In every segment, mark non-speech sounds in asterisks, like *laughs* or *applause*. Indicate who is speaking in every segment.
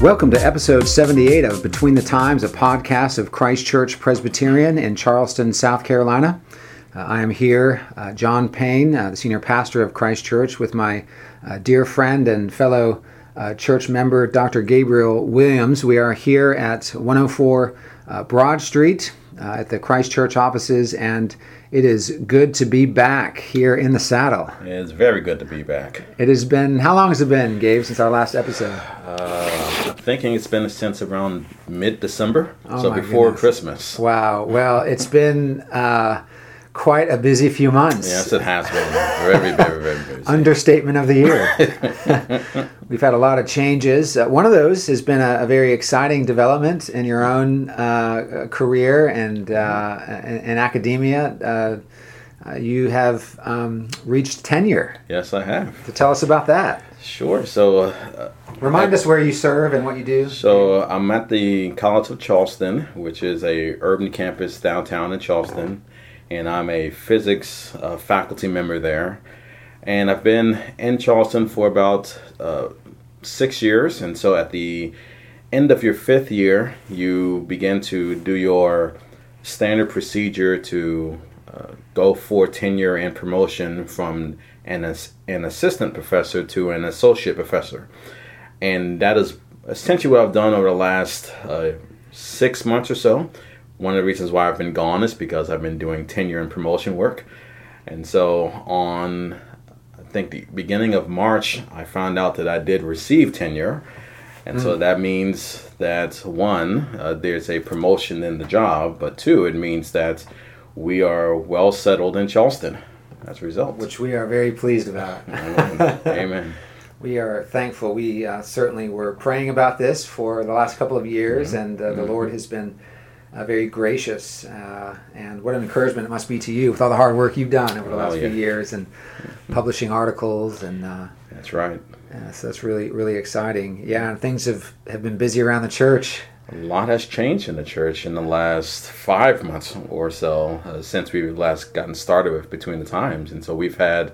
Speaker 1: Welcome to episode 78 of Between the Times, a podcast of Christ Church Presbyterian in Charleston, South Carolina. Uh, I am here, uh, John Payne, uh, the senior pastor of Christ Church, with my uh, dear friend and fellow uh, church member, Dr. Gabriel Williams. We are here at 104 uh, Broad Street at the Christ Church offices, and it is good to be back here in the saddle.
Speaker 2: It's very good to be back.
Speaker 1: It has been, how long has it been, Gabe, since our last episode?
Speaker 2: Uh, I'm thinking it's been since around mid December,
Speaker 1: Oh
Speaker 2: so before
Speaker 1: goodness.
Speaker 2: Christmas.
Speaker 1: Wow. Well, it's been uh, quite a busy few months.
Speaker 2: Yes, it has been very, very, very busy.
Speaker 1: Understatement of the year. *laughs* *laughs* We've had a lot of changes. Uh, one of those has been a, a very exciting development in your own uh, career and uh, in, in academia. Uh, uh, you have um, reached tenure.
Speaker 2: yes, I have.
Speaker 1: To tell us about that.
Speaker 2: Sure. So, uh,
Speaker 1: Remind us where you serve and what you do.
Speaker 2: so I'm at the College of Charleston, which is a urban campus downtown in Charleston, and I'm a physics uh, faculty member there. And I've been in Charleston for about uh, six years, and so at the end of your fifth year, you begin to do your standard procedure to uh, go for tenure and promotion from an, an assistant professor to an associate professor. And that is essentially what I've done over the last uh, six months or so. One of the reasons why I've been gone is because I've been doing tenure and promotion work. And so on, I think the beginning of March, I found out that I did receive tenure. And so that means that one, uh, there's a promotion in the job, but two, it means that we are well settled in Charleston as a result.
Speaker 1: Which we are very pleased about.
Speaker 2: Amen. *laughs* Amen.
Speaker 1: We are thankful. We uh, certainly were praying about this for the last couple of years, and uh, the Lord has been uh, very gracious. Uh, and what an encouragement it must be to you with all the hard work you've done over the
Speaker 2: Oh,
Speaker 1: last
Speaker 2: yeah.
Speaker 1: few years and publishing articles. And uh,
Speaker 2: That's right.
Speaker 1: uh, so that's really, really exciting. Yeah, and things have, have been busy around the church.
Speaker 2: A lot has changed in the church in the last five months or so uh, since we've last gotten started with Between the Times. And so we've had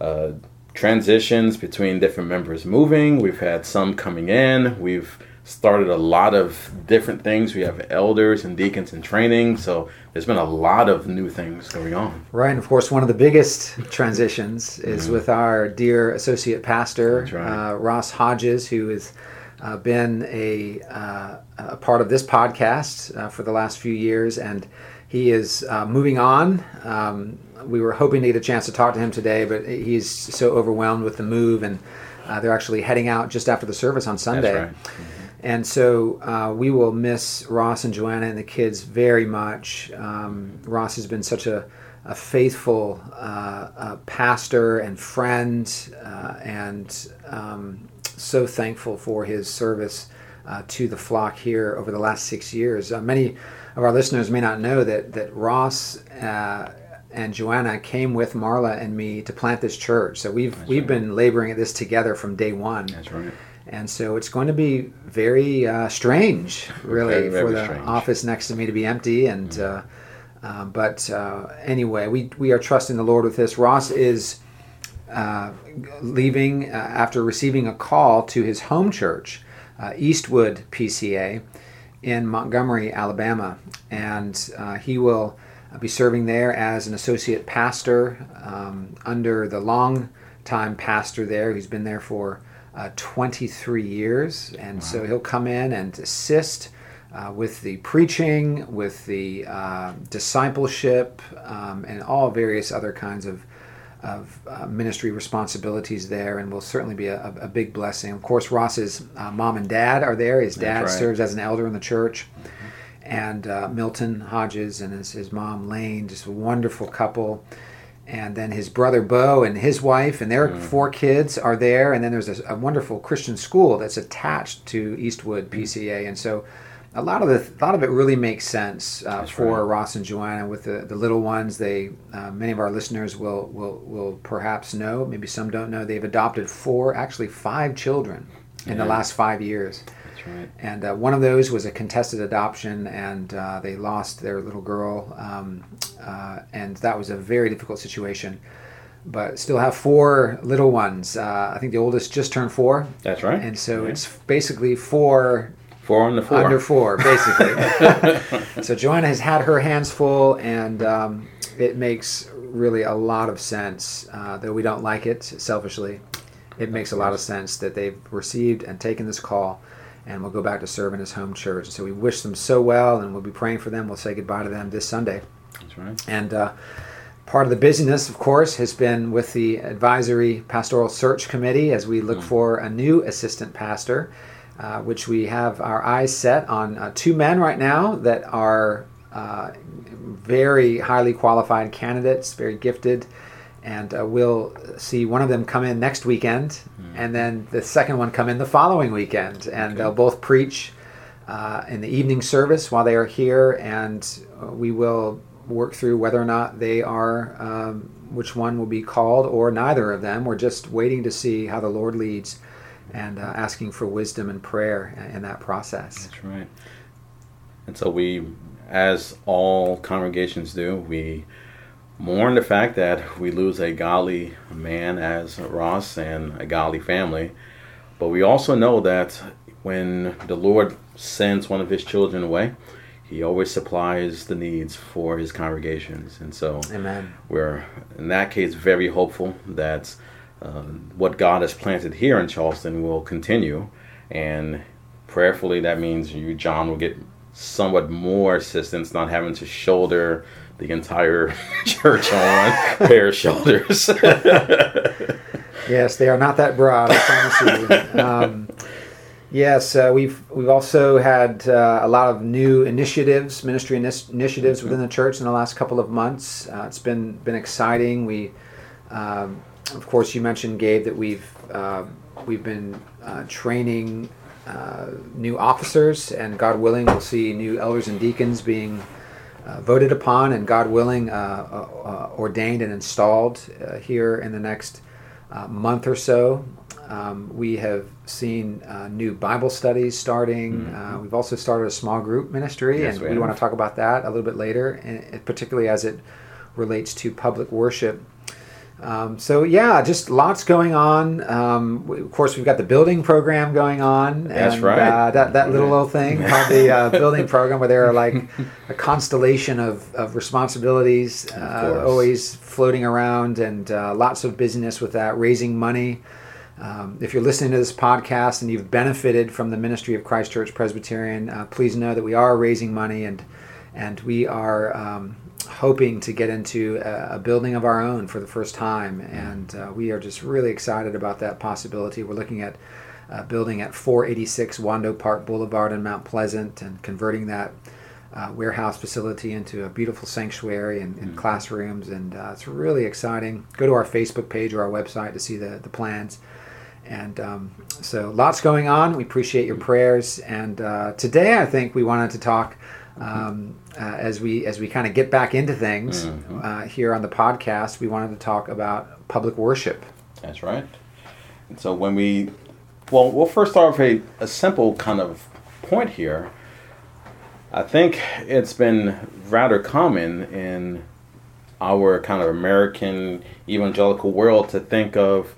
Speaker 2: uh, transitions between different members moving, we've had some coming in, we've started a lot of different things. We have elders and deacons in training. So there's been a lot of new things going on.
Speaker 1: Right, and of course, one of the biggest transitions is with our dear associate pastor,
Speaker 2: Mm-hmm. Right.
Speaker 1: uh, Ross Hodges, who has uh, been a, uh, a part of this podcast uh, for the last few years, and he is uh, moving on. Um, we were hoping to get a chance to talk to him today, but he's so overwhelmed with the move, and uh, they're actually heading out just after the service on Sunday.
Speaker 2: right.
Speaker 1: And so uh, we will miss Ross and Joanna and the kids very much. Um, Ross has been such a, a faithful uh, uh, pastor and friend, uh, and um, so thankful for his service uh, to the flock here over the last six years. Uh, many of our listeners may not know that that Ross. Uh, and Joanna came with Marla and me to plant this church. So we've we've been laboring at this together from day one.
Speaker 2: That's right.
Speaker 1: And so it's going to be very uh, strange, really,
Speaker 2: Very, very
Speaker 1: for the
Speaker 2: strange.
Speaker 1: office next to me to be empty. And uh, uh, but uh, anyway, we we are trusting the Lord with this. Ross is uh, leaving uh, after receiving a call to his home church, uh, Eastwood PCA, in Montgomery, Alabama, and uh, he will be serving there as an associate pastor um, under the long-time pastor there, who's been there for uh, 23 years, and so he'll come in and assist. Uh, with the preaching, with the uh, discipleship, um, and all various other kinds of of uh, ministry responsibilities there, and will certainly be a, a, big blessing. Of course, Ross's uh, mom and dad are there. His dad
Speaker 2: right.
Speaker 1: serves as an elder in the church, and uh, Milton Hodges and his, his mom Lane, just a wonderful couple. And then his brother Bo and his wife and their four kids are there. And then there's a, a wonderful Christian school that's attached to Eastwood PCA, and so a lot of the a lot of it really makes sense uh, for
Speaker 2: right.
Speaker 1: Ross and Joanna with the, the little ones. They uh, many of our listeners will will will perhaps know, maybe some don't know. They've adopted four, actually five children in the last five years,
Speaker 2: That's right.
Speaker 1: and uh, one of those was a contested adoption, and uh, they lost their little girl, um, uh, and that was a very difficult situation. but still have four little ones. Uh, I think the oldest just turned four,
Speaker 2: That's right.
Speaker 1: and so
Speaker 2: Yeah.
Speaker 1: it's basically four
Speaker 2: four on the four.
Speaker 1: under four, basically. *laughs* so Joanna has had her hands full, and um, it makes really a lot of sense, uh, though we don't like it selfishly. It makes a lot of sense that they've received and taken this call, and will go back to serve in his home church. So we wish them so well, and we'll be praying for them. We'll say goodbye to them this Sunday.
Speaker 2: That's right.
Speaker 1: And uh, part of the busyness, of course, has been with the advisory pastoral search committee as we look for a new assistant pastor, uh, which we have our eyes set on uh, two men right now that are uh, very highly qualified candidates, very gifted. And uh, we'll see one of them come in next weekend, and then the second one come in the following weekend. And they'll both preach uh, in the evening service while they are here, and uh, we will work through whether or not they are, um, which one will be called, or neither of them. We're just waiting to see how the Lord leads and uh, asking for wisdom and prayer in that process.
Speaker 2: That's right. And so we, as all congregations do, we mourn the fact that we lose a godly man as Ross and a godly family. But we also know that when the Lord sends one of his children away, he always supplies the needs for his congregations. And so
Speaker 1: Amen.
Speaker 2: we're, in that case, very hopeful that uh, what God has planted here in Charleston will continue. And prayerfully, that means you, John, will get somewhat more assistance, not having to shoulder the entire *laughs* church on of shoulders. *laughs*
Speaker 1: Yes, they are not that broad. I promise you. Um, yes, uh, we've we've also had uh, a lot of new initiatives, ministry inis- initiatives within the church in the last couple of months. Uh, it's been been exciting. We, um, of course, you mentioned Gabe that we've uh, we've been uh, training uh, new officers, and God willing, we'll see new elders and deacons being. Uh, voted upon and God willing, uh, uh, uh, ordained and installed uh, here in the next uh, month or so. Um, we have seen uh, new Bible studies starting. Uh, we've also started a small group ministry,
Speaker 2: Yes,
Speaker 1: and
Speaker 2: we
Speaker 1: we, want to talk about that a little bit later, and particularly as it relates to public worship. Um, so yeah, just lots going on. Um, of course, we've got the building program going on.
Speaker 2: That's
Speaker 1: and,
Speaker 2: right.
Speaker 1: Uh, that that little old thing *laughs* called the uh, building program, where there are like a constellation of, of responsibilities uh,
Speaker 2: course.
Speaker 1: always floating around, and uh, lots of business with that, raising money. Um, if you're listening to this podcast and you've benefited from the ministry of Christ Church Presbyterian, uh, please know that we are raising money and and we are um, hoping to get into a, a building of our own for the first time, and uh, we are just really excited about that possibility. We're looking at uh, building at 486 Wando Park Boulevard in Mount Pleasant and converting that uh, warehouse facility into a beautiful sanctuary and, and classrooms, and uh, it's really exciting. Go to our Facebook page or our website to see the, the plans. And um, so, lots going on. We appreciate your prayers. And uh, today, I think we wanted to talk um, uh, as we as we kind of get back into things uh, here on the podcast. We wanted to talk about public worship.
Speaker 2: That's right. And so when we, well, we'll first start with a, a simple kind of point here. I think it's been rather common in our kind of American evangelical world to think of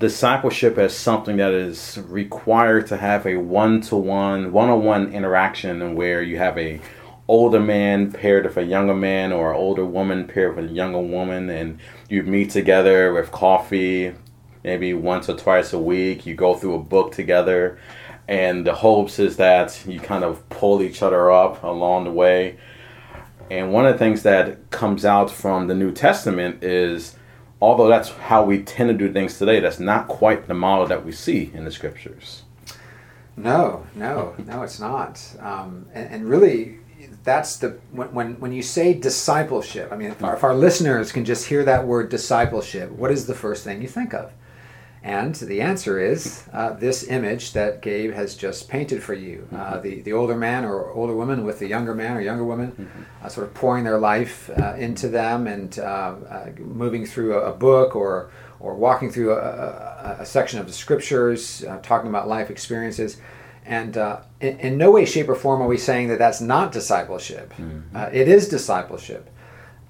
Speaker 2: discipleship as something that is required to have a one-to-one, one-on-one interaction where you have a older man paired with a younger man or an older woman paired with a younger woman and you meet together with coffee maybe once or twice a week you go through a book together and the hopes is that you kind of pull each other up along the way. And one of the things that comes out from the New Testament is although that's how we tend to do things today, that's not quite the model that we see in the scriptures.
Speaker 1: No, no, no, it's not. Um, and, and really, that's the when, when you say discipleship. I mean, if our, if our listeners can just hear that word discipleship, what is the first thing you think of? And the answer is uh, this image that Gabe has just painted for you. Uh, the, the older man or older woman with the younger man or younger woman, uh, sort of pouring their life uh, into them and uh, uh, moving through a, a book or, or walking through a, a, a section of the scriptures, uh, talking about life experiences. And uh, in, in no way, shape, or form are we saying that that's not discipleship. Uh, it is discipleship.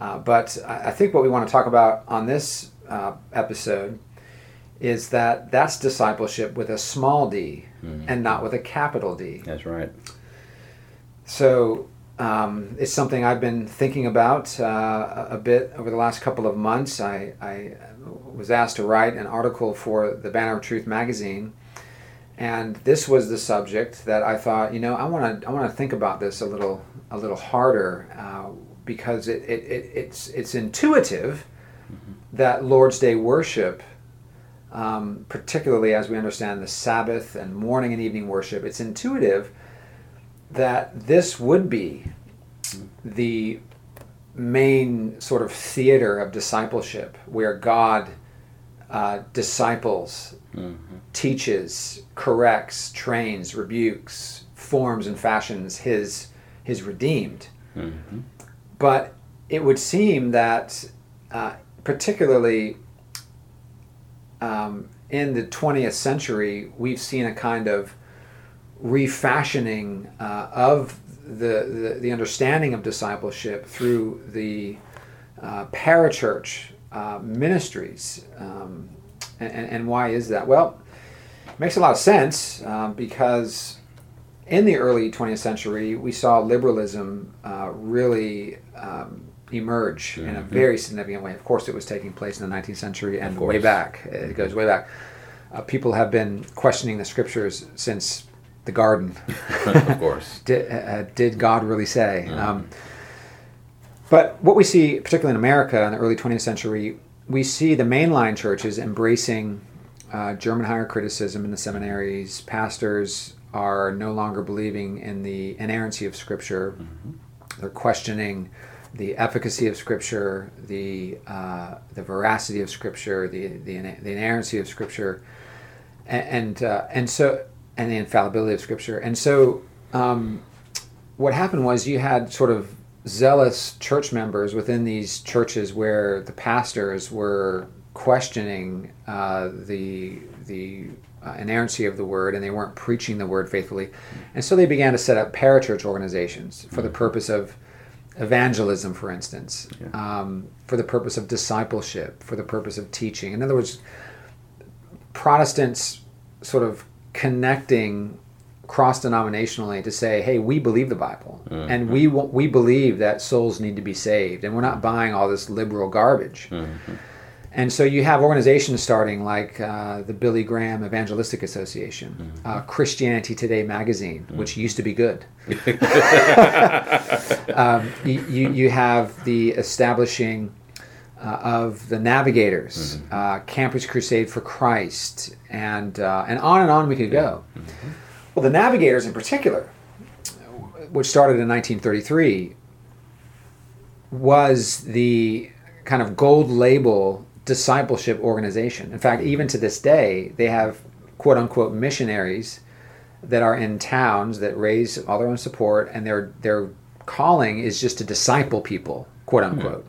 Speaker 1: Uh, but I, I think what we want to talk about on this uh, episode is that that's discipleship with a small d
Speaker 2: Mhm.
Speaker 1: and not with a capital D.
Speaker 2: That's right.
Speaker 1: So um, it's something I've been thinking about uh, a bit over the last couple of months. I, I was asked to write an article for the Banner of Truth magazine, and this was the subject that I thought, you know, I want to I want to think about this a little a little harder uh, because it, it, it, it's it's intuitive that Lord's Day worship. Um, particularly as we understand the Sabbath and morning and evening worship, it's intuitive that this would be the main sort of theater of discipleship where God uh, disciples,
Speaker 2: Mhm.
Speaker 1: teaches, corrects, trains, rebukes, forms and fashions his his redeemed.
Speaker 2: Mhm.
Speaker 1: But it would seem that, uh, particularly um, in the 20th century, we've seen a kind of refashioning uh, of the, the, the understanding of discipleship through the uh, parachurch uh, ministries. Um, and, and why is that? Well, it makes a lot of sense uh, because in the early 20th century, we saw liberalism uh, really um, emerge in a very significant way. Of course, it was taking place in the 19th century and way back. It goes way back. Uh, people have been questioning the scriptures since the garden. *laughs*
Speaker 2: of course. *laughs*
Speaker 1: did, uh, did God really say?
Speaker 2: Mhm.
Speaker 1: Um, but what we see, particularly in America in the early 20th century, we see the mainline churches embracing uh, German higher criticism in the seminaries. Pastors are no longer believing in the inerrancy of Scripture. They're questioning the efficacy of Scripture, the uh, the veracity of Scripture, the the, the inerrancy of Scripture, and and, uh, and so and the infallibility of Scripture. And so, um, what happened was you had sort of zealous church members within these churches where the pastors were questioning uh, the the uh, inerrancy of the word and they weren't preaching the word faithfully, and so they began to set up parachurch organizations for the purpose of evangelism, for instance, um, for the purpose of discipleship, for the purpose of teaching. In other words, Protestants sort of connecting cross denominationally to say, hey, we believe the Bible and we we believe that souls need to be saved and we're not buying all this liberal garbage. And so you have organizations starting like uh, the Billy Graham Evangelistic Association, uh, Christianity Today magazine, which used to be good. *laughs* *laughs* um, you, you, you have the establishing uh, of the Navigators, uh, Campus Crusade for Christ, and uh, and on and on we could go. Well, the Navigators in particular, which started in 1933, was the kind of gold label discipleship organization. In fact, even to this day, they have quote unquote missionaries that are in towns that raise all their own support, and their their calling is just to disciple people, quote unquote.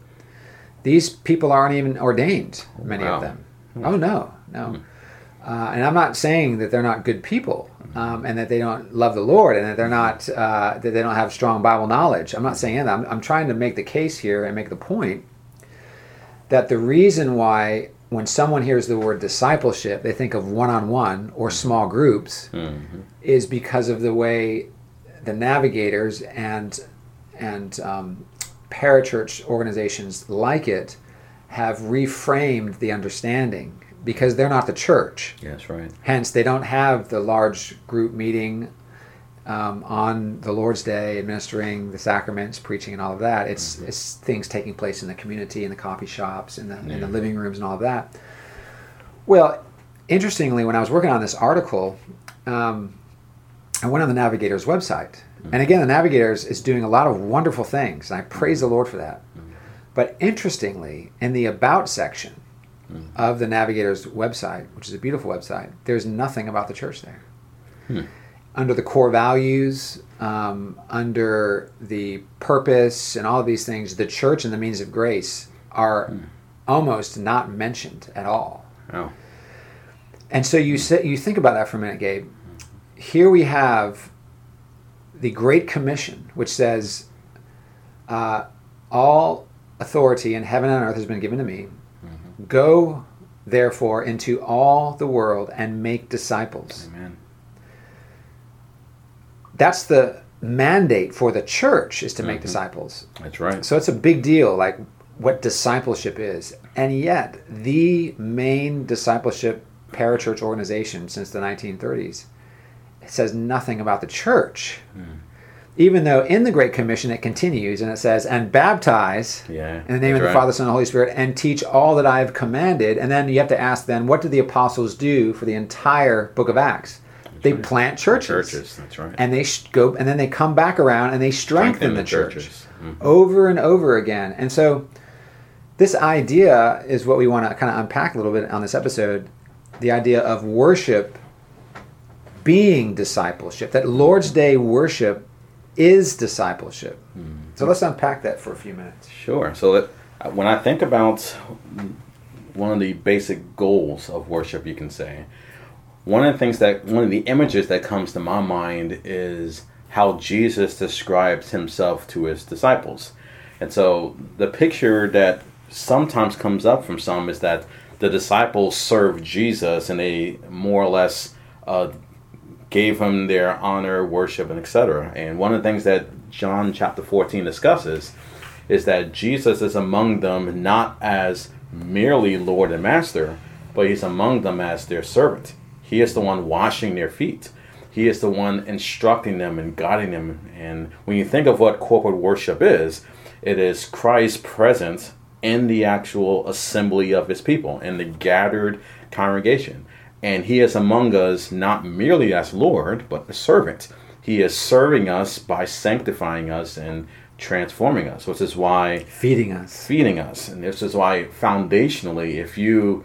Speaker 1: These people aren't even ordained, many
Speaker 2: Wow.
Speaker 1: of them. Oh no, no. Uh, and I'm not saying that they're not good people, um, and that they don't love the Lord, and that they're not uh, that they don't have strong Bible knowledge. I'm not saying that. I'm, I'm trying to make the case here and make the point that the reason why when someone hears the word discipleship, they think of one-on-one or small groups,
Speaker 2: Mhm.
Speaker 1: is because of the way the navigators and and um, parachurch organizations like it have reframed the understanding because they're not the church.
Speaker 2: That's right.
Speaker 1: Hence, they don't have the large group meeting um, on the Lord's Day, administering the sacraments, preaching, and all of that. It's mm-hmm. it's things taking place in the community, in the coffee shops, in the in the living rooms, and all of that. Well, interestingly, when I was working on this article, um, I went on the Navigators website, mm-hmm. and again, the Navigators is doing a lot of wonderful things, and I mm-hmm. praise the Lord for that. But interestingly, in the About section of the Navigators website, which is a beautiful website, there's nothing about the church there.
Speaker 2: Hmm.
Speaker 1: Under the core values, um, under the purpose, and all of these things, the church and the means of grace are almost not mentioned at all.
Speaker 2: Oh.
Speaker 1: And so you say, you think about that for a minute, Gabe. Here we have the Great Commission, which says, uh, "All authority in heaven and earth has been given to me. Go, therefore, into all the world and make disciples.
Speaker 2: Amen.
Speaker 1: That's the mandate for the church is to make
Speaker 2: Mhm.
Speaker 1: disciples.
Speaker 2: That's right.
Speaker 1: So it's a big deal, like what discipleship is. And yet, the main discipleship parachurch organization since the 1930s says nothing about the church. Even though in the Great Commission it continues and it says, and baptize
Speaker 2: Yeah.
Speaker 1: in the name of the
Speaker 2: right.
Speaker 1: Father, Son, and Holy Spirit, and teach all that I have commanded. And then you have to ask, then, what did the apostles do for the entire book of Acts? They
Speaker 2: right.
Speaker 1: plant churches,
Speaker 2: Churches. That's right.
Speaker 1: and they sh- go, and then they come back around and they strengthen, the, church
Speaker 2: churches. Mhm.
Speaker 1: over and over again. And so, this idea is what we want to kind of unpack a little bit on this episode the idea of worship being discipleship, that Lord's Day worship is discipleship. So, let's unpack that for a few minutes.
Speaker 2: Sure. So that, uh, when I think about one of the basic goals of worship, you can say, one of the things that one of the images that comes to my mind is how Jesus describes himself to his disciples. And so the picture that sometimes comes up from some is that the disciples served Jesus and they more or less uh, gave him their honor, worship, and etc. And one of the things that John chapter 14 discusses is that Jesus is among them not as merely Lord and Master, but he's among them as their servant. He is the one washing their feet. He is the one instructing them and guiding them. And when you think of what corporate worship is, it is Christ's presence in the actual assembly of his people, in the gathered congregation. And he is among us not merely as Lord, but a servant. He is serving us by sanctifying us and transforming us, which is why
Speaker 1: Feeding us.
Speaker 2: feeding us. And this is why foundationally, if you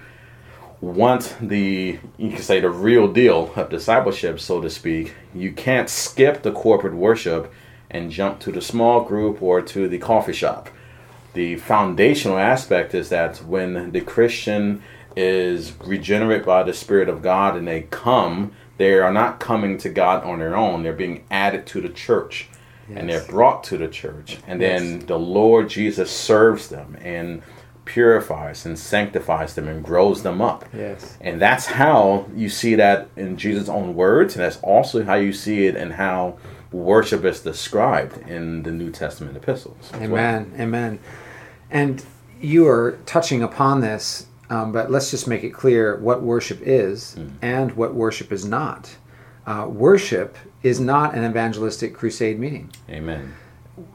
Speaker 2: want the you can say the real deal of discipleship, so to speak, you can't skip the corporate worship and jump to the small group or to the coffee shop. The foundational aspect is that when the Christian is regenerate by the Spirit of God and they come, they are not coming to God on their own. They're being added to the church and they're brought to the church. And then the Lord Jesus serves them and purifies and sanctifies them and grows them up.
Speaker 1: Yes.
Speaker 2: And that's how you see that in Jesus' own words, and that's also how you see it in how worship is described in the New Testament epistles. as well.
Speaker 1: Amen. Amen. And you are touching upon this, um, but let's just make it clear what worship is and what worship is not. Uh, worship is not an evangelistic crusade meeting.
Speaker 2: Amen.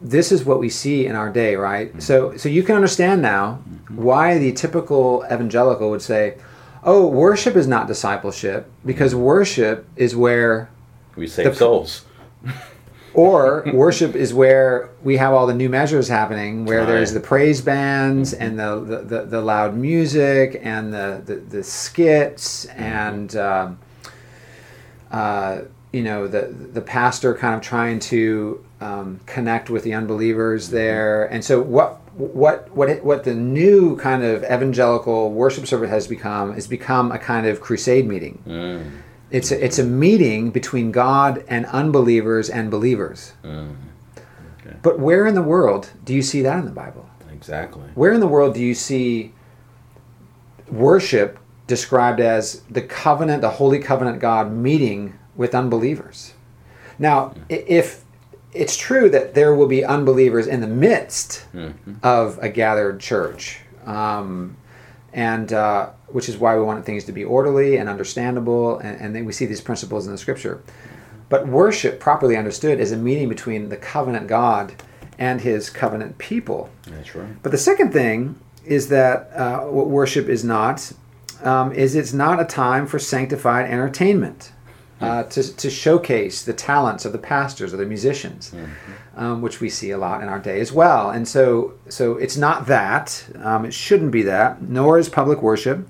Speaker 1: This is what we see in our day, right? Mm-hmm. So, so you can understand now mm-hmm. why the typical evangelical would say, "Oh, worship is not discipleship because mm-hmm. worship is where
Speaker 2: We save souls. *laughs*
Speaker 1: or worship is where we have all the new measures happening where there's the praise bands and the, the, the, the loud music and the, the, the skits and um, uh, you know the the pastor kind of trying to um, connect with the unbelievers there and so what what what it, what the new kind of evangelical worship service has become is become a kind of crusade meeting
Speaker 2: Mm,
Speaker 1: it's a, it's a meeting between God and unbelievers and believers.
Speaker 2: mm,
Speaker 1: But where in the world do you see that in the Bible?
Speaker 2: exactly.
Speaker 1: Where in the world do you see worship described as the covenant, the holy covenant God meeting with unbelievers? Now, i- if it's true that there will be unbelievers in the midst
Speaker 2: Mhm.
Speaker 1: of a gathered church, um, and uh, which is why we want things to be orderly and understandable, and, and then we see these principles in the scripture. But worship, properly understood, is a meeting between the covenant God and his covenant people.
Speaker 2: That's right.
Speaker 1: But the second thing is that uh, what worship is not um, is it's not a time for sanctified entertainment uh, to, to showcase the talents of the pastors or the musicians, um, which we see a lot in our day as well. And so, so it's not that. Um, it shouldn't be that. Nor is public worship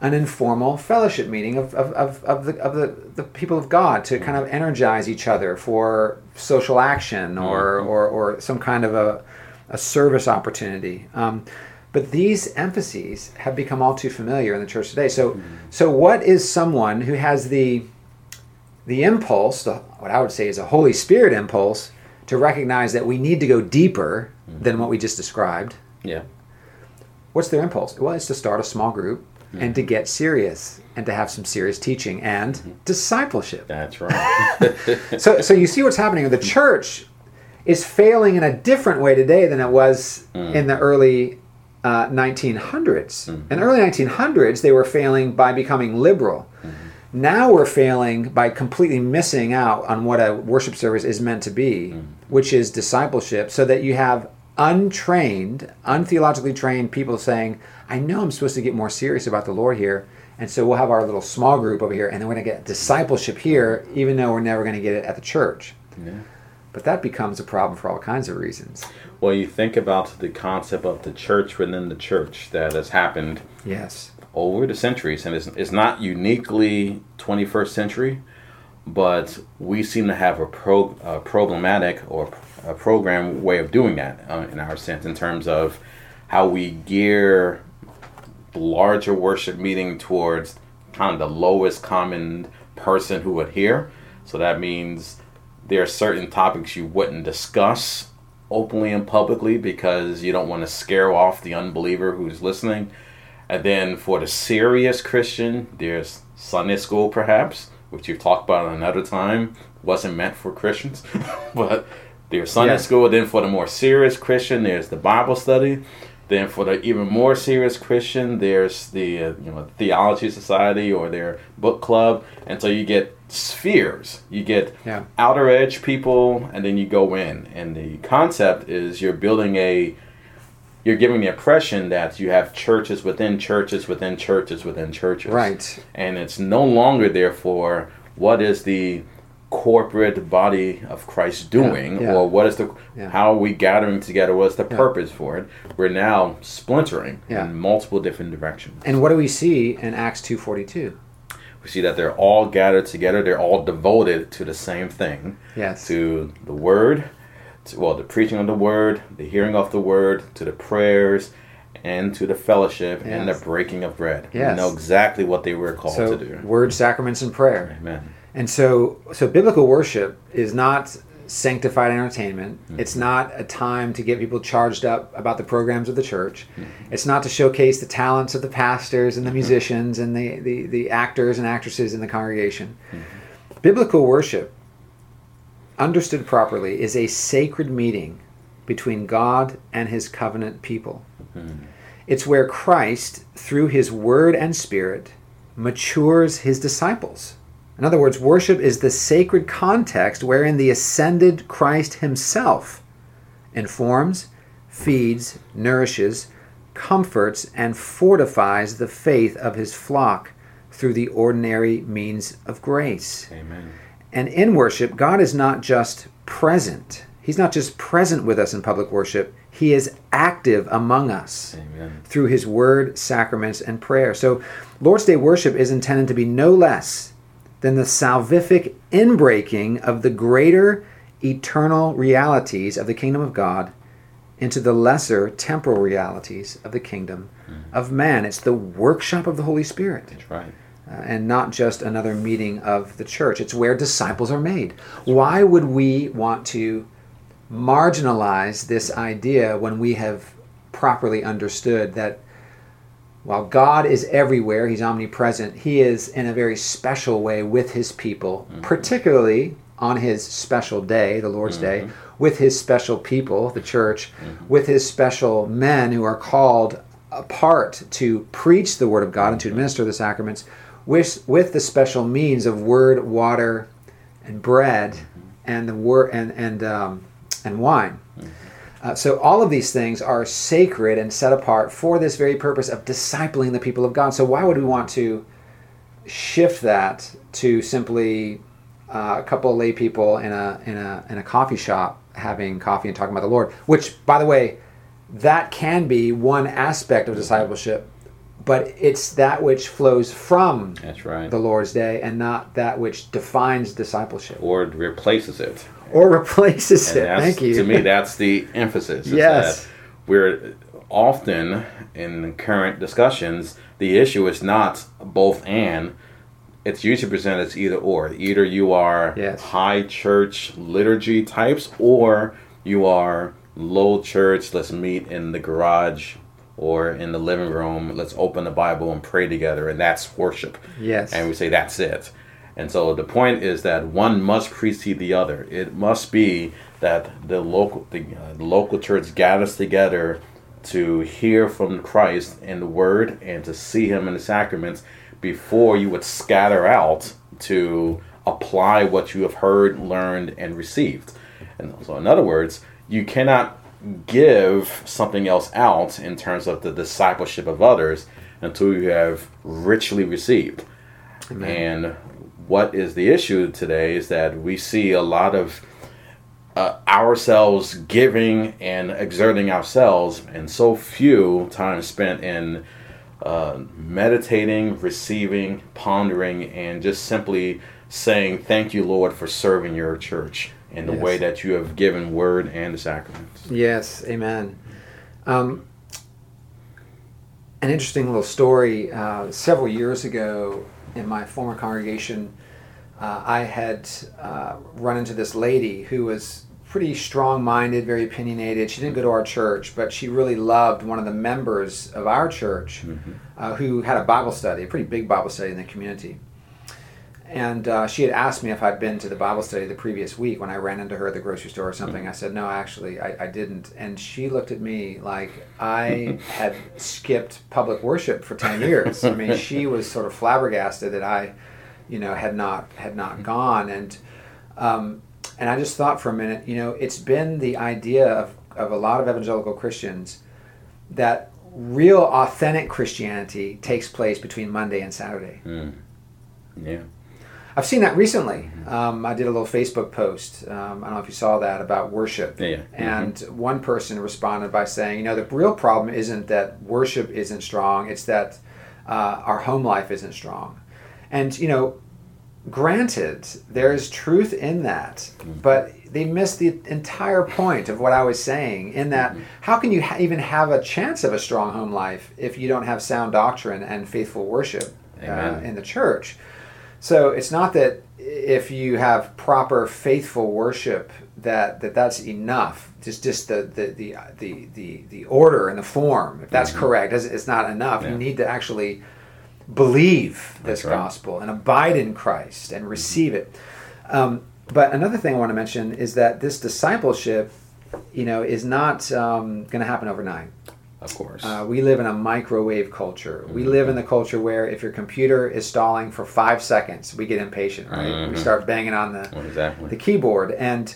Speaker 1: an informal fellowship meeting of, of, of, of, the, of the, the people of God to kind of energize each other for social action or, or, or some kind of a, a service opportunity. Um, but these emphases have become all too familiar in the church today. So, so what is someone who has the the impulse, the, what I would say is a Holy Spirit impulse, to recognize that we need to go deeper mm-hmm. than what we just described?
Speaker 2: Yeah.
Speaker 1: what's their impulse? Well, it's to start a small group mm-hmm. and to get serious and to have some serious teaching and mm-hmm. discipleship.
Speaker 2: That's right. *laughs* *laughs*
Speaker 1: So, so you see what's happening. The church is failing in a different way today than it was mm. in the early uh, 1900s. In the early 1900s, they were failing by becoming liberal. Now we're failing by completely missing out on what a worship service is meant to be, mm. which is discipleship, so that you have untrained, untheologically trained people saying, I know I'm supposed to get more serious about the Lord here. And so we'll have our little small group over here, and then we're going to get discipleship here, even though we're never going to get it at the church.
Speaker 2: Yeah.
Speaker 1: But that becomes a problem for all kinds of reasons.
Speaker 2: Well, you think about the concept of the church within the church that has happened
Speaker 1: Yes.
Speaker 2: over the centuries, and it's, it's not uniquely 21st century, but we seem to have a pro, a problematic or a program way of doing that uh, in our sense, in terms of how we gear larger worship meeting towards kind of the lowest common person who would hear. So that means there are certain topics you wouldn't discuss openly and publicly because you don't want to scare off the unbeliever who's listening. And then for the serious Christian, there's Sunday school, perhaps, which you've talked about another time. Wasn't meant for Christians, *laughs* but there's Sunday
Speaker 1: Yeah.
Speaker 2: school. Then for the more serious Christian, there's the Bible study. Then for the even more serious Christian, there's the uh, you know theology society or their book club, and so you get spheres. You get
Speaker 1: Yeah.
Speaker 2: outer edge people, and then you go in. And the concept is you're building a you're giving the impression that you have churches within churches within churches within churches.
Speaker 1: Right.
Speaker 2: And it's no longer therefore what is the corporate body of Christ doing
Speaker 1: yeah.
Speaker 2: or what is the
Speaker 1: Yeah.
Speaker 2: how are we gathering together what's the purpose for it we're now splintering
Speaker 1: Yeah.
Speaker 2: in multiple different directions
Speaker 1: And what do we see in Acts 2.42?
Speaker 2: we see that they're all gathered together they're all devoted to the same thing
Speaker 1: Yes.
Speaker 2: to the word, to, well, the preaching of the word, the hearing of the word, to the prayers, and to the fellowship and the breaking of bread.
Speaker 1: Yes.
Speaker 2: We know exactly what they were called
Speaker 1: so
Speaker 2: to do.
Speaker 1: word, sacraments, and prayer.
Speaker 2: Amen.
Speaker 1: And so, so biblical worship is not sanctified entertainment. Mm-hmm. It's not a time to get people charged up about the programs of the church. Mm-hmm. It's not to showcase the talents of the pastors and the mm-hmm. musicians and the, the, the actors and actresses in the congregation. Biblical worship, understood properly, is a sacred meeting between God and his covenant people. It's where Christ, through his word and spirit, matures his disciples. In other words, worship is the sacred context wherein the ascended Christ himself informs, feeds, nourishes, comforts, and fortifies the faith of his flock through the ordinary means of grace.
Speaker 2: Amen.
Speaker 1: And in worship, God is not just present. He's not just present with us in public worship. He is active among us
Speaker 2: Amen.
Speaker 1: through his word, sacraments, and prayer. So, Lord's Day worship is intended to be no less than the salvific inbreaking of the greater eternal realities of the kingdom of God into the lesser temporal realities of the kingdom of man. It's the workshop of the Holy Spirit
Speaker 2: That's right.
Speaker 1: uh, and not just another meeting of the church. It's where disciples are made. Why would we want to marginalize this idea when we have properly understood that while God is everywhere, He's omnipresent, He is in a very special way with His people, mm-hmm. particularly on His special day, the Lord's mm-hmm. Day, with His special people, the church, mm-hmm. with His special men who are called apart to preach the Word of God and to administer the sacraments, with, with the special means of word, water, and bread, and the word and and um, and wine. Uh, so all of these things are sacred and set apart for this very purpose of discipling the people of God. So why would we want to shift that to simply uh, a couple of lay people in a in a in a coffee shop having coffee and talking about the Lord? Which, by the way, that can be one aspect of discipleship, but it's that which flows from
Speaker 2: That's right.
Speaker 1: the Lord's Day and not that which defines discipleship
Speaker 2: or replaces it.
Speaker 1: Or replaces it. Thank you.
Speaker 2: To me, *laughs* that's the emphasis.
Speaker 1: Yes.
Speaker 2: we're often in current discussions, the issue is not both and. It's usually presented as either or. Either you are
Speaker 1: Yes.
Speaker 2: high church liturgy types, or you are low church. Let's meet in the garage or in the living room, let's open the Bible and pray together, and that's worship.
Speaker 1: Yes.
Speaker 2: And we say that's it. And so the point is that one must precede the other. It must be that the local the, uh, the local church gathers together to hear from Christ in the Word and to see Him in the sacraments before you would scatter out to apply what you have heard, learned, and received. And so, in other words, you cannot give something else out in terms of the discipleship of others until you have richly received. Amen. And what is the issue today is that we see a lot of uh, ourselves giving and exerting ourselves, and so few time spent in uh, meditating, receiving, pondering, and just simply saying, Thank you, Lord, for serving your church in the yes. way that you have given word and the sacraments.
Speaker 1: Yes, amen. Um, an interesting little story. Uh, several years ago, in my former congregation, uh, I had uh, run into this lady who was pretty strong minded, very opinionated. She didn't go to our church, but she really loved one of the members of our church mm-hmm. uh, who had a Bible study, a pretty big Bible study in the community. And uh, she had asked me if I'd been to the Bible study the previous week when I ran into her at the grocery store or something. Mm-hmm. I said, no, actually, I, I, didn't. And she looked at me like I *laughs* had skipped public worship for 10 years. I mean, she was sort of flabbergasted that I, you know, had not, had not mm-hmm. gone. And, um, and I just thought for a minute, you know, it's been the idea of, of a lot of evangelical Christians that real authentic Christianity takes place between Monday and Saturday.
Speaker 2: Mm. Yeah.
Speaker 1: I've seen that recently. Um, I did a little Facebook post. Um, I don't know if you saw that about worship.
Speaker 2: Yeah.
Speaker 1: And mm-hmm. one person responded by saying, you know, the real problem isn't that worship isn't strong, it's that uh, our home life isn't strong. And, you know, granted, there's truth in that, mm-hmm. but they missed the entire point of what I was saying in that mm-hmm. how can you ha- even have a chance of a strong home life if you don't have sound doctrine and faithful worship uh, in the church? So it's not that if you have proper faithful worship that, that that's enough. Just just the the, the, the, the, the order and the form. If that's mm-hmm. correct, it's not enough. Yeah. You need to actually believe this right. gospel and abide in Christ and receive it. Um, but another thing I want to mention is that this discipleship, you know, is not um, going to happen overnight.
Speaker 2: Of course.
Speaker 1: Uh, we live in a microwave culture. Mm-hmm. We live in the culture where if your computer is stalling for five seconds, we get impatient, right? Mm-hmm. We start banging on the
Speaker 2: exactly.
Speaker 1: the keyboard, and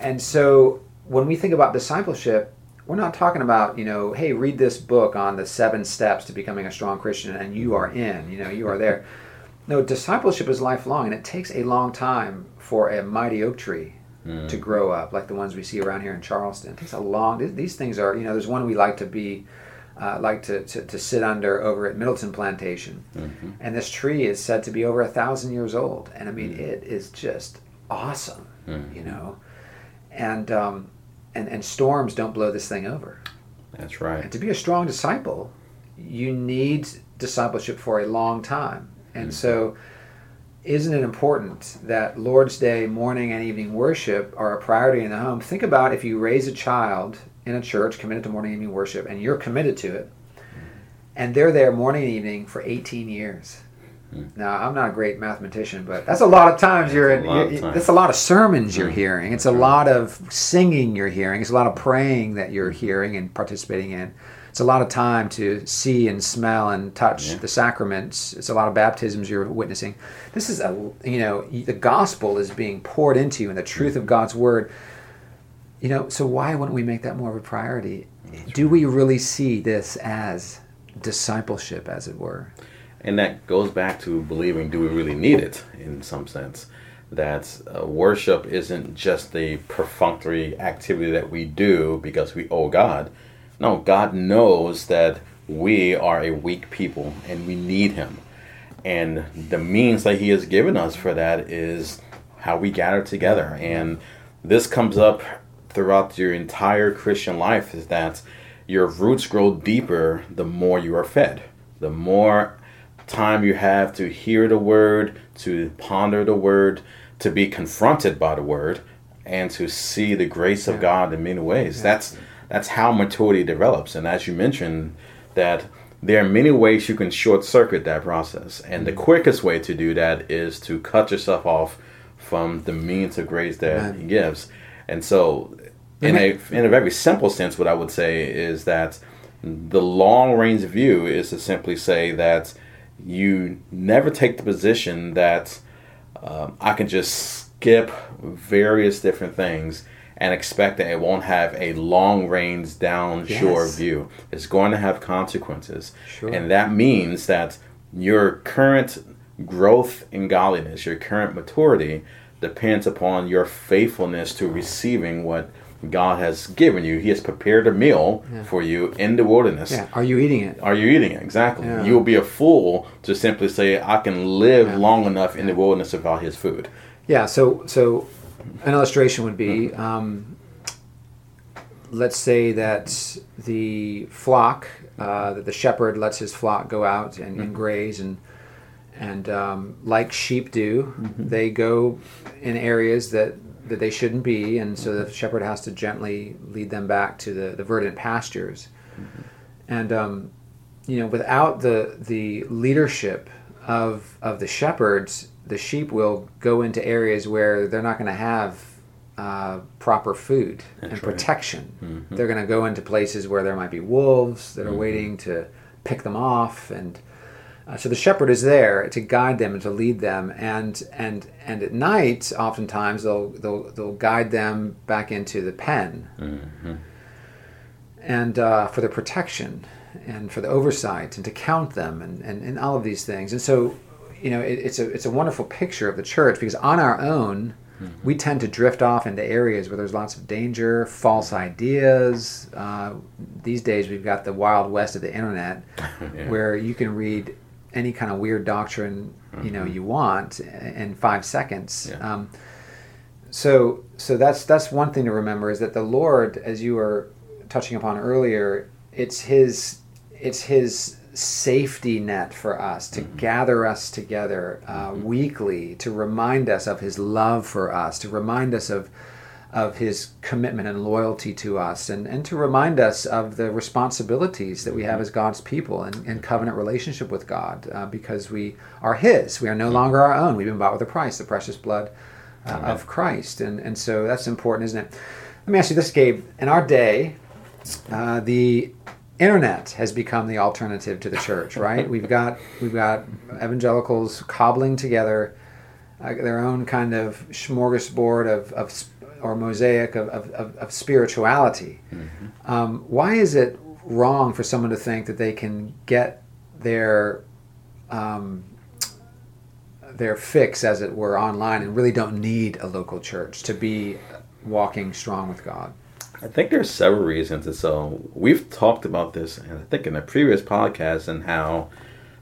Speaker 1: and so when we think about discipleship, we're not talking about you know, hey, read this book on the seven steps to becoming a strong Christian, and you are in. You know, you are there. *laughs* No, discipleship is lifelong, and it takes a long time for a mighty oak tree mm. to grow up, like the ones we see around here in Charleston. It takes a long. These things are, you know, there's one we like to be, uh, like to, to, to, sit under over at Middleton Plantation, mm-hmm. and this tree is said to be over a thousand years old, and I mean, mm. it is just awesome, mm. you know, and um, and and storms don't blow this thing over.
Speaker 2: That's right.
Speaker 1: And to be a strong disciple, you need discipleship for a long time, and mm-hmm. so isn't it important that Lord's Day morning and evening worship are a priority in the home? Think about if you raise a child in a church committed to morning and evening worship and you're committed to it, and they're there morning and evening for 18 years. Hmm. Now, I'm not a great mathematician, but that's a lot of times you're in. You're, that's a lot of sermons you're hmm. hearing. It's a lot of singing you're hearing. It's a lot of praying that you're hearing and participating in it's a lot of time to see and smell and touch yeah. the sacraments. It's a lot of baptisms you're witnessing. This is a you know the gospel is being poured into you and the truth of God's word. You know, so why wouldn't we make that more of a priority? That's Do right. we really see this as discipleship, as it were?
Speaker 2: And that goes back to believing: Do we really need it? In some sense, that uh, worship isn't just a perfunctory activity that we do because we owe God no, God knows that we are a weak people and we need Him. And the means that He has given us for that is how we gather together. And this comes up throughout your entire Christian life is that your roots grow deeper the more you are fed. The more time you have to hear the word, to ponder the word, to be confronted by the word, and to see the grace of God in many ways. That's that's how maturity develops. And as you mentioned, that there are many ways you can short circuit that process. And the quickest way to do that is to cut yourself off from the means of grace that
Speaker 1: Amen.
Speaker 2: He gives. And so, in a, in a very simple sense, what I would say is that the long range view is to simply say that you never take the position that um, I can just skip various different things and expect that it won't have a long range down shore
Speaker 1: Yes.
Speaker 2: view. It's going to have consequences.
Speaker 1: Sure.
Speaker 2: And that means that your current growth in godliness, your current maturity, depends upon your faithfulness to receiving what God has given you. He has prepared a meal for you in the wilderness.
Speaker 1: Yeah. Are you eating it?
Speaker 2: Are you eating it? Exactly.
Speaker 1: Yeah.
Speaker 2: You will be a fool to simply say, I can live long enough in the wilderness without his food.
Speaker 1: Yeah. So so an illustration would be, um, let's say that the flock, uh, that the shepherd lets his flock go out and, and graze, and and um, like sheep do, they go in areas that that they shouldn't be, and so the shepherd has to gently lead them back to the, the verdant pastures. And um, you know, without the the leadership of of the shepherds, the sheep will go into areas where they're not going to have uh, proper food and
Speaker 2: That's right.
Speaker 1: protection. They're going to go into places where there might be wolves that are waiting to pick them off, and uh, so the shepherd is there to guide them and to lead them. And and and at night, oftentimes they'll they'll they'll guide them back into the pen and uh, for the protection and for the oversight and to count them and, and, and all of these things. And so, you know, it, it's a it's a wonderful picture of the church because on our own, we tend to drift off into areas where there's lots of danger, false ideas. Uh, these days, we've got the wild west of the internet, *laughs*
Speaker 2: Yeah.
Speaker 1: where you can read any kind of weird doctrine you know you want in five seconds.
Speaker 2: Yeah.
Speaker 1: Um, so so that's that's one thing to remember is that the Lord, as you were touching upon earlier, it's his it's his safety net for us to gather us together uh, weekly to remind us of his love for us to remind us of of his commitment and loyalty to us and, and to remind us of the responsibilities that we have as God's people and in covenant relationship with God uh, because we are his. We are no longer our own. We've been bought with a price the precious blood uh, of Christ and and so that's important isn't it? Let me ask you this Gabe. In our day uh, the internet has become the alternative to the church, right? we've got we've got evangelicals cobbling together uh, their own kind of smorgasbord of, of or mosaic of, of, of, spirituality. Um, why is it wrong for someone to think that they can get their um, their fix, as it were, online and really don't need a local church to be walking strong with God?
Speaker 2: I think there's several reasons. And so we've talked about this, and I think in a previous podcast, and how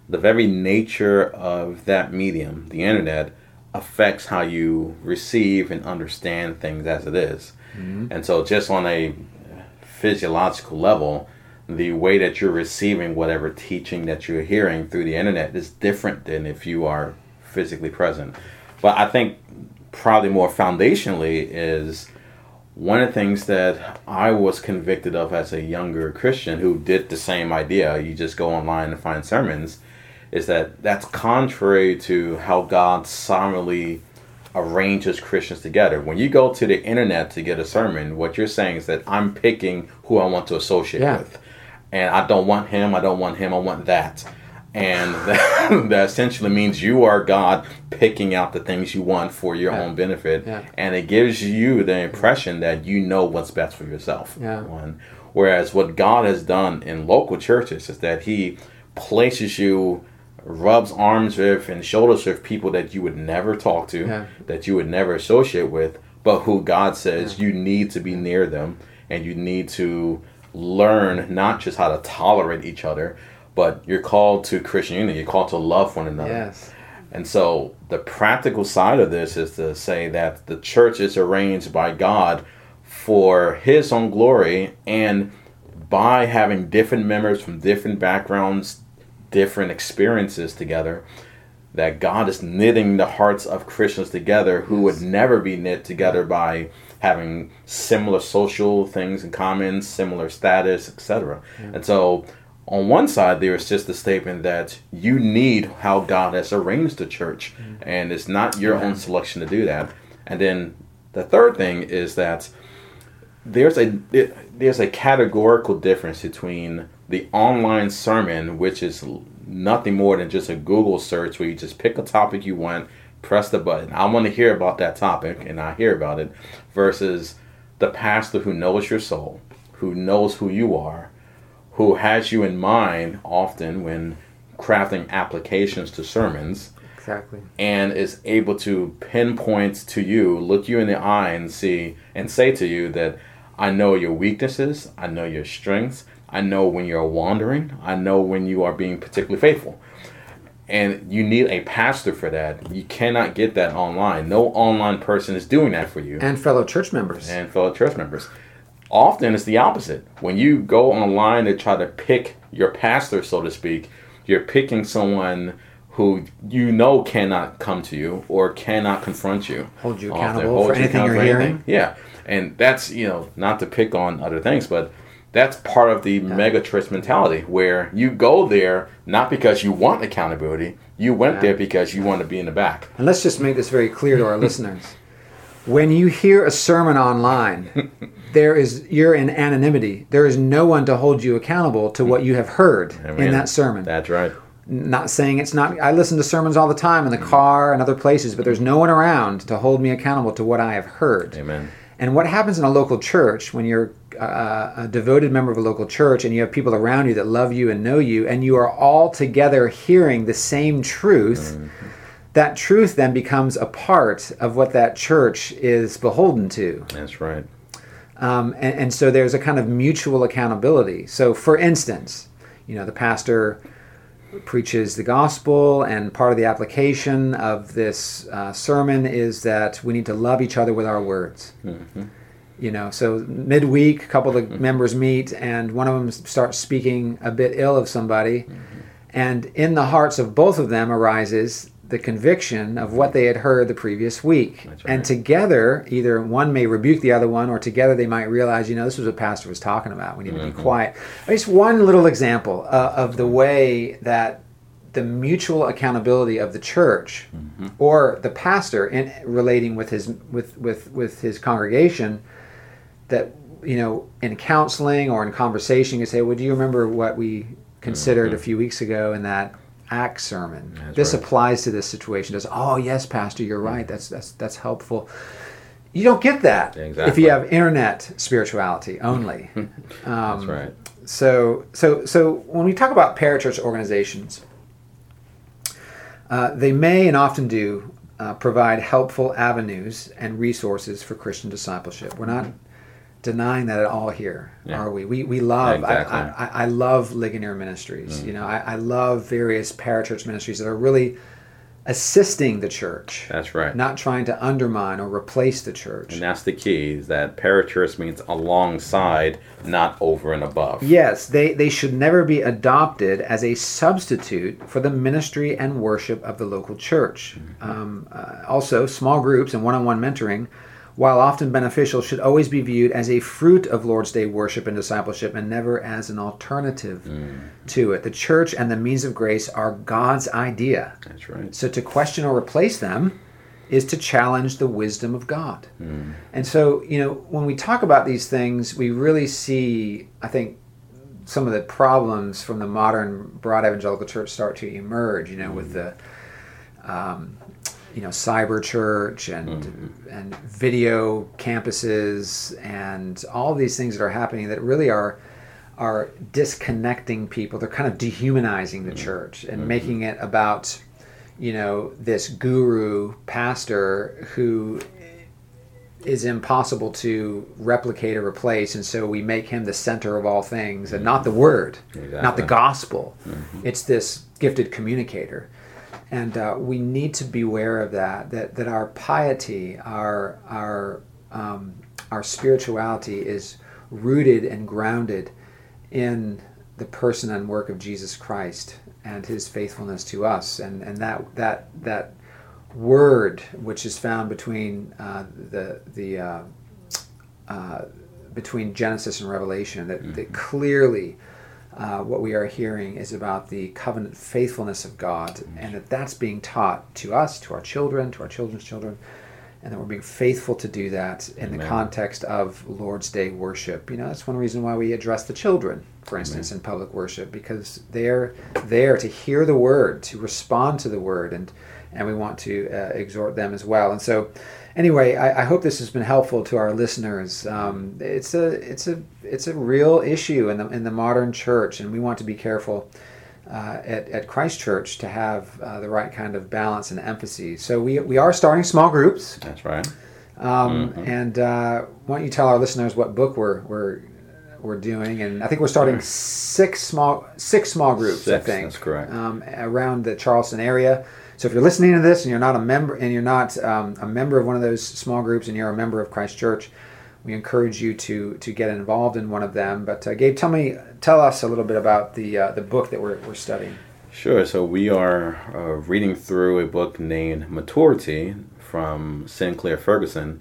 Speaker 2: the very nature of that medium, the internet, affects how you receive and understand things as it is. Mm-hmm. And so, just on a physiological level, the way that you're receiving whatever teaching that you're hearing through the internet is different than if you are physically present. But I think probably more foundationally is one of the things that I was convicted of as a younger Christian who did the same idea, you just go online and find sermons, is that that's contrary to how God sovereignly arranges Christians together. When you go to the internet to get a sermon, what you're saying is that I'm picking who I want to associate
Speaker 1: Yeah.
Speaker 2: with. And I don't want him, I don't want him, I want that. And *laughs* that, that essentially means you are God picking out the things you want for your
Speaker 1: Yeah.
Speaker 2: own benefit.
Speaker 1: Yeah.
Speaker 2: And it gives you the impression that you know what's best for yourself.
Speaker 1: Yeah.
Speaker 2: One. Whereas what God has done in local churches is that He places you, rubs arms with and shoulders with people that you would never talk to, that you would never associate with, but who God says you need to be near them and you need to learn not just how to tolerate each other, but you're called to Christian unity. You're called to love one another.
Speaker 1: Yes.
Speaker 2: And so the practical side of this is to say that the church is arranged by God for his own glory and by having different members from different backgrounds, different experiences together, that God is knitting the hearts of Christians together who would never be knit together by having similar social things in common, similar status, etc. And so on one side there's just the statement that you need how God has arranged the church, mm-hmm. and it's not your own selection to do that. And then the third thing is that there's a it, there's a categorical difference between the online sermon, which is nothing more than just a Google search where you just pick a topic you want, press the button. I want to hear about that topic, and I hear about it, versus the pastor who knows your soul, who knows who you are, who has you in mind often when crafting applications to sermons
Speaker 1: Exactly.
Speaker 2: and is able to pinpoint to you, look you in the eye and see and say to you that I know your weaknesses, I know your strengths, I know when you're wandering, I know when you are being particularly faithful. And you need a pastor for that. You cannot get that online. No online person is doing that for you
Speaker 1: And fellow church members.
Speaker 2: and fellow church members. Often it's the opposite. When you go online to try to pick your pastor, so to speak, you're picking someone who you know cannot come to you or cannot confront you.
Speaker 1: Hold you accountable
Speaker 2: hold
Speaker 1: for
Speaker 2: you
Speaker 1: anything
Speaker 2: accountable
Speaker 1: you're
Speaker 2: for
Speaker 1: hearing.
Speaker 2: Yeah. And that's, you know, not to pick on other things, but that's part of the mega church mentality where you go there not because you want accountability, you went
Speaker 1: Yeah.
Speaker 2: there because you want to be in the back.
Speaker 1: And let's just make this very clear to our listeners. When you hear a sermon online, *laughs* there is you're in anonymity. There is no one to hold you accountable to what you have heard in that sermon.
Speaker 2: That's right.
Speaker 1: Not saying it's not I listen to sermons all the time in the car and other places, but there's no one around to hold me accountable to what I have heard.
Speaker 2: Amen.
Speaker 1: And what happens in a local church when you're uh, a devoted member of a local church and you have people around you that love you and know you, and you are all together hearing the same truth, that truth then becomes a part of what that church is beholden to.
Speaker 2: That's right.
Speaker 1: Um, and, and so there's a kind of mutual accountability. So, for instance, you know, the pastor preaches the gospel, and part of the application of this uh, sermon is that we need to love each other with our words. You know, so midweek, a couple of the members meet, and one of them starts speaking a bit ill of somebody, and in the hearts of both of them arises the conviction of what they had heard the previous week.
Speaker 2: That's
Speaker 1: And together, either one may rebuke the other one, or together they might realize, you know, this was what pastor was talking about. We need to be mm-hmm. quiet. Just one little example uh, of the way that the mutual accountability of the church mm-hmm. or the pastor in relating with his with with with his congregation that you know in counseling or in conversation you say well do you remember what we considered mm-hmm. a few weeks ago in that act sermon
Speaker 2: That's
Speaker 1: this
Speaker 2: right.
Speaker 1: applies to this situation does oh yes pastor you're right that's that's that's helpful you don't get that if you have internet spirituality only *laughs* um,
Speaker 2: That's right.
Speaker 1: so so so when we talk about parachurch organizations uh, they may and often do uh, provide helpful avenues and resources for Christian discipleship. We're not denying that at all here,
Speaker 2: Yeah.
Speaker 1: are we? We, we love.
Speaker 2: Exactly.
Speaker 1: I, I, I love Ligonier Ministries. You know, I, I love various parachurch ministries that are really assisting the church,
Speaker 2: That's right.
Speaker 1: not trying to undermine or replace the church.
Speaker 2: And that's the key is that parachurch means alongside, not over and above.
Speaker 1: Yes, they, they should never be adopted as a substitute for the ministry and worship of the local church. Um, uh, also, small groups and one on one mentoring, while often beneficial, should always be viewed as a fruit of Lord's Day worship and discipleship and never as an alternative hmm. to it. The church and the means of grace are God's idea.
Speaker 2: That's right.
Speaker 1: So to question or replace them is to challenge the wisdom of God. Hmm. And so, you know, when we talk about these things, we really see, I think, some of the problems from the modern broad evangelical church start to emerge, you know, with hmm. the um, you know cyber church and mm-hmm. and video campuses and all these things that are happening that really are are disconnecting people. They're kind of dehumanizing the mm-hmm. church and mm-hmm. making it about you know this guru pastor who is impossible to replicate or replace. And so we make him the center of all things and not the word not the
Speaker 2: Exactly.
Speaker 1: gospel. It's this gifted communicator and uh, we need to beware of that that that our piety our our um, our spirituality is rooted and grounded in the person and work of Jesus Christ and his faithfulness to us. And and that that that word which is found between uh, the the uh, uh, between Genesis and Revelation that, that clearly uh, what we are hearing is about the covenant faithfulness of God, and that that's being taught to us, to our children, to our children's children, and that we're being faithful to do that in
Speaker 2: Amen.
Speaker 1: the context of Lord's Day worship. You know, that's one reason why we address the children, for instance, in public worship, because they're there to hear the word, to respond to the word, and and we want to uh, exhort them as well. And so, anyway, I, I hope this has been helpful to our listeners. Um, it's a it's a it's a real issue in the in the modern church, and we want to be careful. Uh, at, at Christ Church to have uh, the right kind of balance and emphasis. So we, we are starting small groups.
Speaker 2: That's right.
Speaker 1: Um, And uh, why don't you tell our listeners what book we're, we're, we're doing? And I think we're starting six small six small groups. I think
Speaker 2: that's correct.
Speaker 1: um, around the Charleston area. So if you're listening to this and you're not a member and you're not um, a member of one of those small groups and you're a member of Christ Church, we encourage you to to get involved in one of them. But uh, Gabe, tell me, tell us a little bit about the uh, the book that we're, we're studying.
Speaker 2: Sure. So we are uh, reading through a book named Maturity from Sinclair Ferguson,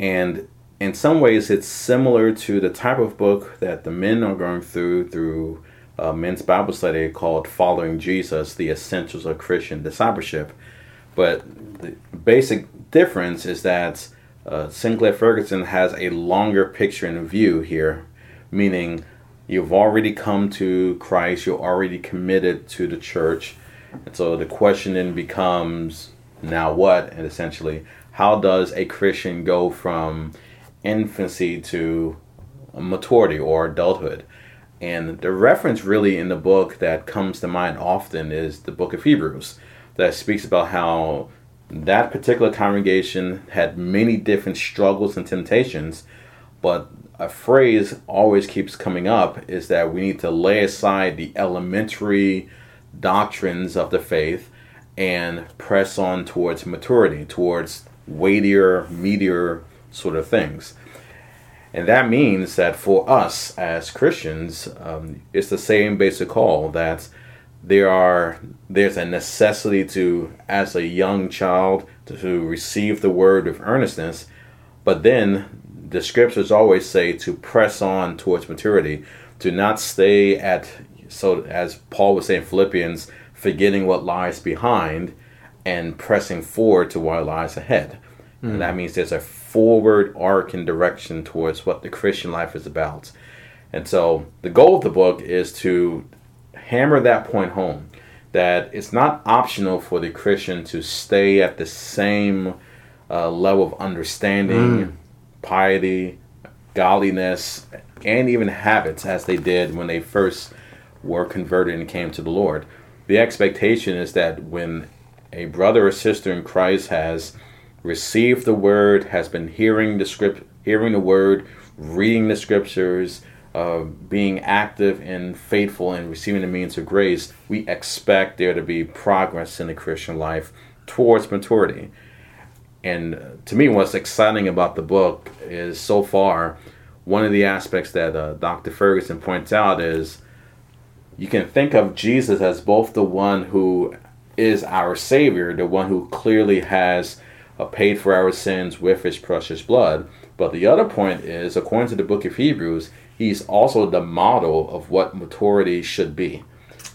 Speaker 2: and in some ways it's similar to the type of book that the men are going through through a men's Bible study called Following Jesus: The Essentials of Christian Discipleship. But the basic difference is that uh, Sinclair Ferguson has a longer picture in view here, meaning you've already come to Christ, you're already committed to the church. And so the question then becomes now what? And essentially, how does a Christian go from infancy to maturity or adulthood? And the reference really in the book that comes to mind often is the book of Hebrews that speaks about how that particular congregation had many different struggles and temptations, but a phrase always keeps coming up is that we need to lay aside the elementary doctrines of the faith and press on towards maturity, towards weightier, meatier sort of things. And that means that for us as Christians, um, it's the same basic call that there are there's a necessity to, as a young child, to receive the word with earnestness, but then the scriptures always say to press on towards maturity, to not stay at so as Paul was saying in Philippians, forgetting what lies behind and pressing forward to what lies ahead. And that means there's a forward arc and direction towards what the Christian life is about. And so the goal of the book is to hammer that point home that it's not optional for the Christian to stay at the same uh, level of understanding, piety, godliness, and even habits as they did when they first were converted and came to the Lord. The expectation is that when a brother or sister in Christ has received the word, has been hearing the script, hearing the word, reading the scriptures, uh, being active and faithful in receiving the means of grace, we expect there to be progress in the Christian life towards maturity. And to me, what's exciting about the book is so far, one of the aspects that uh, Dr. Ferguson points out is you can think of Jesus as both the one who is our Savior, the one who clearly has uh, paid for our sins with his precious blood. But the other point is, according to the book of Hebrews, he's also the model of what maturity should be.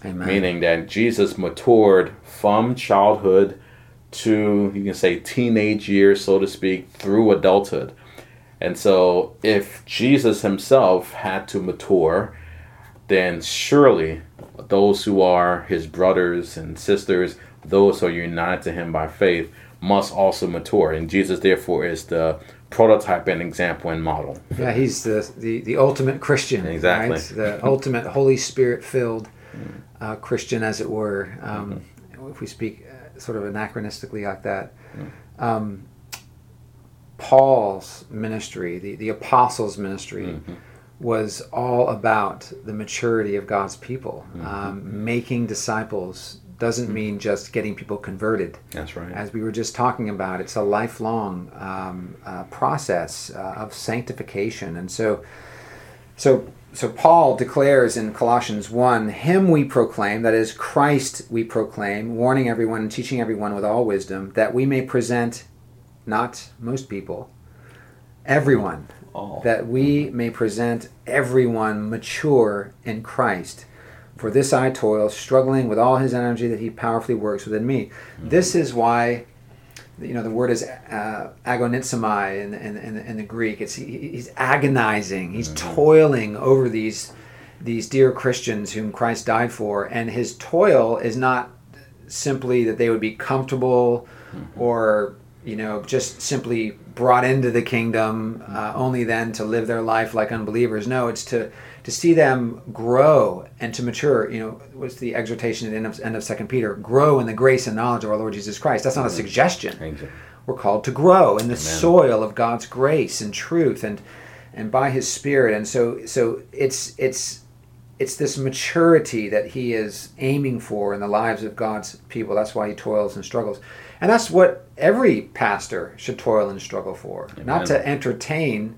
Speaker 1: Amen.
Speaker 2: Meaning that Jesus matured from childhood to, you can say, teenage years, so to speak, through adulthood. And so, if Jesus himself had to mature, then surely those who are his brothers and sisters, those who are united to him by faith, must also mature. And Jesus, therefore, is the prototype and example and model.
Speaker 1: Yeah, he's the, the, the ultimate Christian.
Speaker 2: Exactly.
Speaker 1: Right? The ultimate Holy Spirit filled uh, Christian, as it were, um, if we speak uh, sort of anachronistically like that. Um, Paul's ministry, the, the apostles' ministry, was all about the maturity of God's people. Um, making disciples doesn't mean just getting people converted
Speaker 2: That's right.
Speaker 1: as we were just talking about, it's a lifelong um, uh, process uh, of sanctification, and so, so, so Paul declares in Colossians one, "Him we proclaim, that is Christ we proclaim, warning everyone and teaching everyone with all wisdom, that we may present, not most people, everyone,
Speaker 2: all.
Speaker 1: that we may present everyone mature in Christ. For this I toil, struggling with all his energy that he powerfully works within me. This is why, you know, the word is uh, agonizomai in, in, in, in the Greek. It's he, he's agonizing. He's toiling over these these dear Christians whom Christ died for, and his toil is not simply that they would be comfortable or you know just simply brought into the kingdom uh, only then to live their life like unbelievers no it's to to see them grow and to mature you know what's the exhortation at the end of, end of second peter? Grow in the grace and knowledge of our lord jesus christ. That's not a suggestion. We're called to grow in the soil of God's grace and truth and and by his spirit. And so so it's it's it's this maturity that he is aiming for in the lives of God's people. That's why he toils and struggles. And that's what every pastor should toil and struggle for. Not to entertain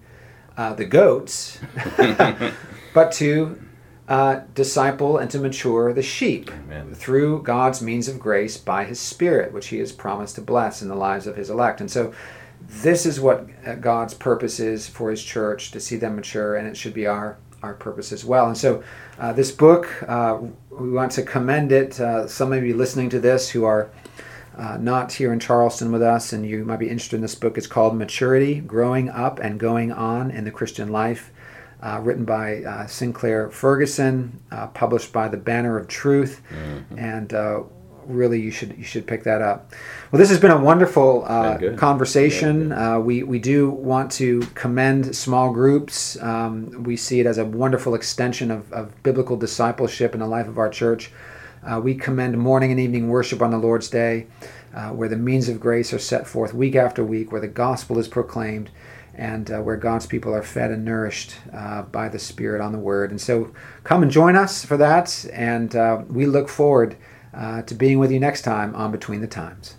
Speaker 1: uh, the goats *laughs* *laughs* but to uh, disciple and to mature the sheep
Speaker 2: Amen.
Speaker 1: through God's means of grace by His Spirit, which He has promised to bless in the lives of His elect. And so, this is what uh, God's purpose is for His church to see them mature, and it should be our our purpose as well. And so, uh, this book, uh, we want to commend it. Uh, some of you listening to this who are uh, not here in Charleston with us, and you might be interested in this book. It's called Maturity Growing Up and Going On in the Christian Life, uh, written by uh, Sinclair Ferguson, uh, published by the Banner of Truth. And uh, really, you should, you should pick that up. Well, this has been a wonderful uh, conversation. Uh, we, we do want to commend small groups. Um, we see it as a wonderful extension of, of biblical discipleship in the life of our church. Uh, we commend morning and evening worship on the Lord's Day, uh, where the means of grace are set forth week after week, where the gospel is proclaimed, and uh, where God's people are fed and nourished uh, by the Spirit on the Word. And so come and join us for that, and uh, we look forward uh, to being with you next time on Between the Times.